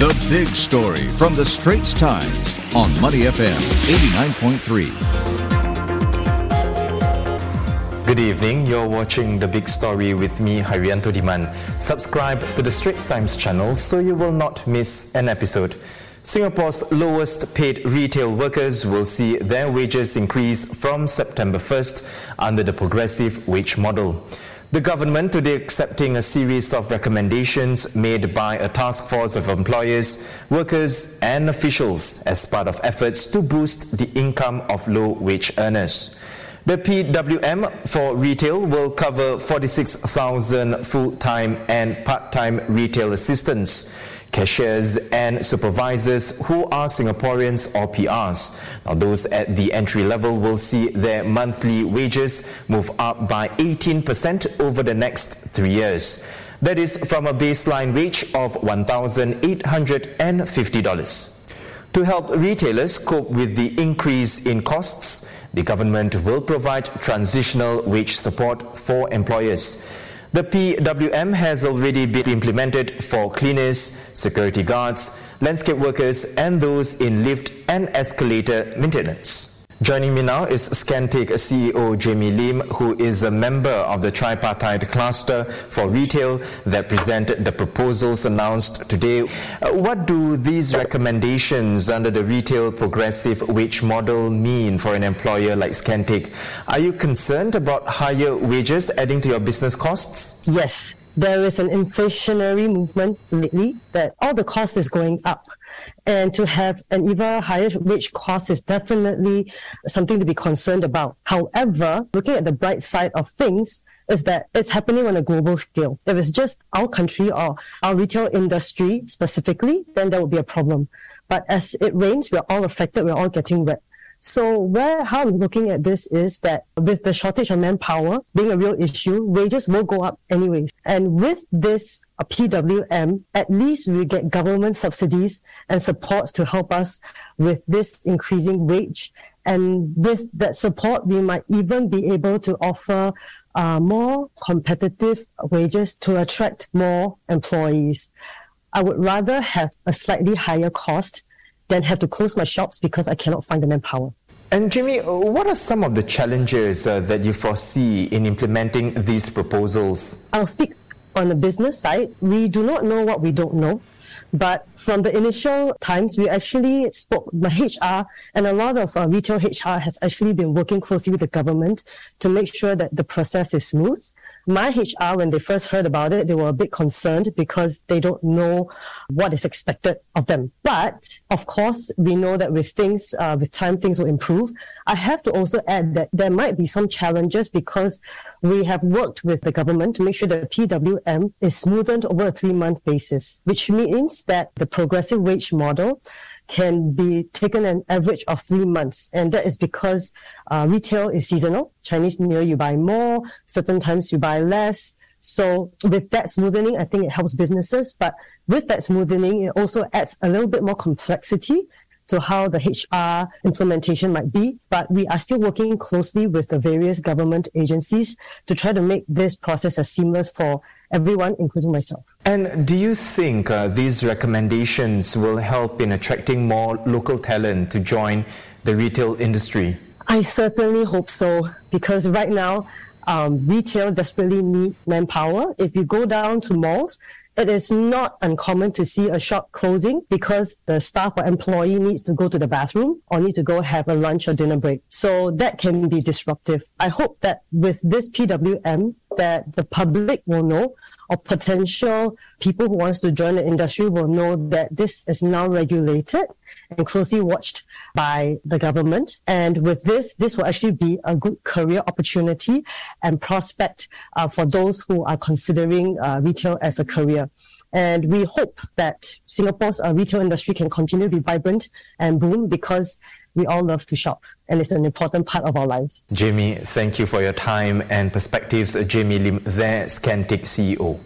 The big story from the Straits Times on Money FM 89.3. Good evening. You're watching The Big Story with me, Harianto Diman. Subscribe to the Straits Times channel so you will not miss an episode. Singapore's lowest paid retail workers will see their wages increase from September 1st under the progressive wage model. The government today accepting a series of recommendations made by a task force of employers, workers and officials as part of efforts to boost the income of low wage earners. The PWM for retail will cover 46,000 full-time and part-time retail assistants cashiers and supervisors who are Singaporeans or PRs. Now, those at the entry level will see their monthly wages move up by 18% over the next three years. That is from a baseline wage of $1,850. To help retailers cope with the increase in costs, the government will provide transitional wage support for employers. The PWM has already been implemented for cleaners, security guards, landscape workers, and those in lift and escalator maintenance. Joining me now is Scanteak CEO Jamie Lim, who is a member of the tripartite cluster for retail that presented the proposals announced today. Uh, what do these recommendations under the retail progressive wage model mean for an employer like Scanteak? Are you concerned about higher wages adding to your business costs? Yes, there is an inflationary movement lately that all the cost is going up and to have an even higher wage cost is definitely something to be concerned about. However, looking at the bright side of things, is that it's happening on a global scale. If it's just our country or our retail industry specifically, then there would be a problem. But as it rains, we're all affected, we're all getting wet. So where how I'm looking at this is that with the shortage of manpower being a real issue, wages will go up anyway. And with this uh, PWM, at least we get government subsidies and supports to help us with this increasing wage. And with that support, we might even be able to offer uh, more competitive wages to attract more employees. I would rather have a slightly higher cost then have to close my shops because I cannot find the manpower. And Jimmy, what are some of the challenges uh, that you foresee in implementing these proposals? I'll speak on the business side. We do not know what we don't know. But from the initial times, we actually spoke, my HR and a lot of uh, retail HR has actually been working closely with the government to make sure that the process is smooth. My HR, when they first heard about it, they were a bit concerned because they don't know what is expected of them. But of course, we know that with things, uh, with time, things will improve. I have to also add that there might be some challenges because we have worked with the government to make sure that PWM is smoothened over a three month basis, which means that the progressive wage model can be taken an average of three months. And that is because uh, retail is seasonal. Chinese New Year, you buy more. Certain times you buy less. So with that smoothening, I think it helps businesses. But with that smoothening, it also adds a little bit more complexity to how the HR implementation might be, but we are still working closely with the various government agencies to try to make this process as seamless for everyone, including myself. And do you think uh, these recommendations will help in attracting more local talent to join the retail industry? I certainly hope so, because right now, um, retail desperately need manpower. If you go down to malls, it is not uncommon to see a shop closing because the staff or employee needs to go to the bathroom or need to go have a lunch or dinner break. So that can be disruptive. I hope that with this PWM, that the public will know or potential people who wants to join the industry will know that this is now regulated and closely watched by the government. And with this, this will actually be a good career opportunity and prospect uh, for those who are considering uh, retail as a career. And we hope that Singapore's uh, retail industry can continue to be vibrant and boom because we all love to shop and it's an important part of our lives. Jamie, thank you for your time and perspectives. Jamie Lim, there, Scanteak CEO.